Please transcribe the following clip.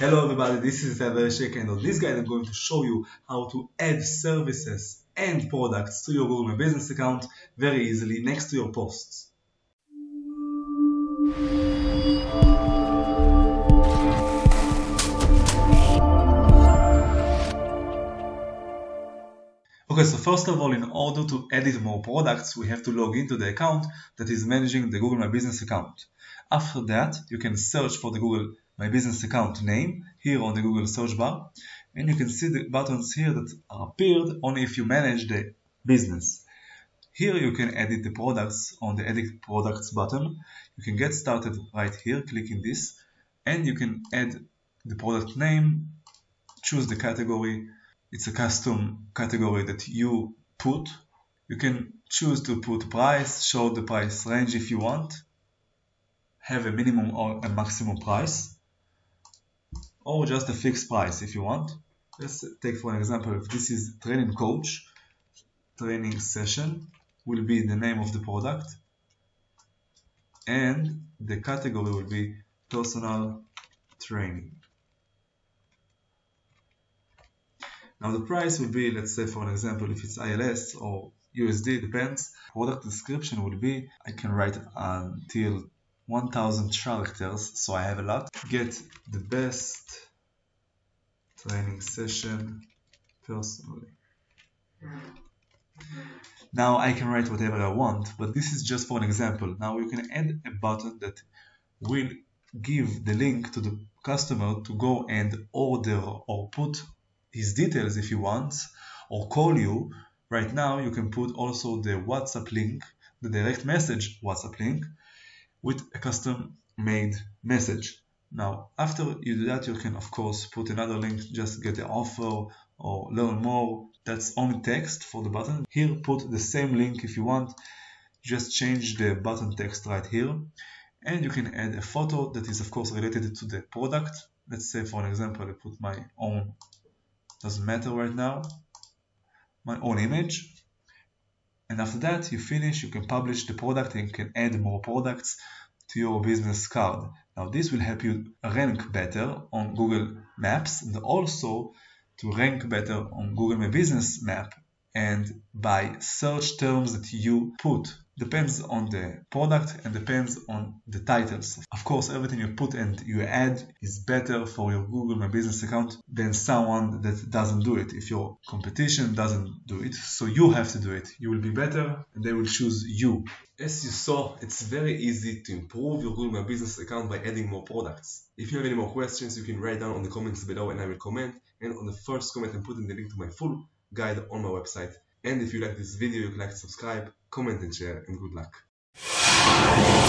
Hello everybody, this is Itay Verchik and on this guide I'm going to show you how to add services and products to your Google My Business account very easily next to your posts. Okay, so first of all, in order to edit more products, we have to log into the account that is managing the Google My Business account. After that, you can search for the Google My Business account name here on the Google search bar, and you can see the buttons here that are appeared only if you manage the business. Here you can edit the products on the Edit Products button. You can get started right here, clicking this, and you can add the product name, choose the category, it's a custom category that you put. You can choose to put price, show the price range if you want, have a minimum or a maximum price, or just a fixed price if you want. Let's take for an example, if this is training coach, training session will be the name of the product, and the category will be personal training. Now the price will be, let's say for an example, if it's ILS or USD, depends. Product description will be, I can write until 1000 characters, so I have a lot. Get the best training session personally. Now I can write whatever I want, but this is just for an example. Now you can add a button that will give the link to the customer to go and order or put his details if he wants or call you right now you can put also the whatsapp link the direct message whatsapp link with a custom made message. Now after you do that you can of course put another link just get the offer or learn more. That's only text for the button. Here put the same link if you want. Just change the button text right here. And you can add a photo that is of course related to the product. Let's say for an example I put my own doesn't matter right now my own image and after that you finish you can publish the product and can add more products to your business card. Now this will help you rank better on Google Maps and also to rank better on Google My Business Map and by search terms that you put depends on the product and depends on the titles. Of course, everything you put and you add is better for your Google My Business account than someone that doesn't do it. If your competition doesn't do it, so you have to do it. You will be better and they will choose you. As you saw, it's very easy to improve your Google My Business account by adding more products. If you have any more questions, you can write down on the comments below and I will comment. And on the first comment, I'm putting the link to my full guide on my website. And if you like this video, you can like, subscribe, comment and share, and good luck.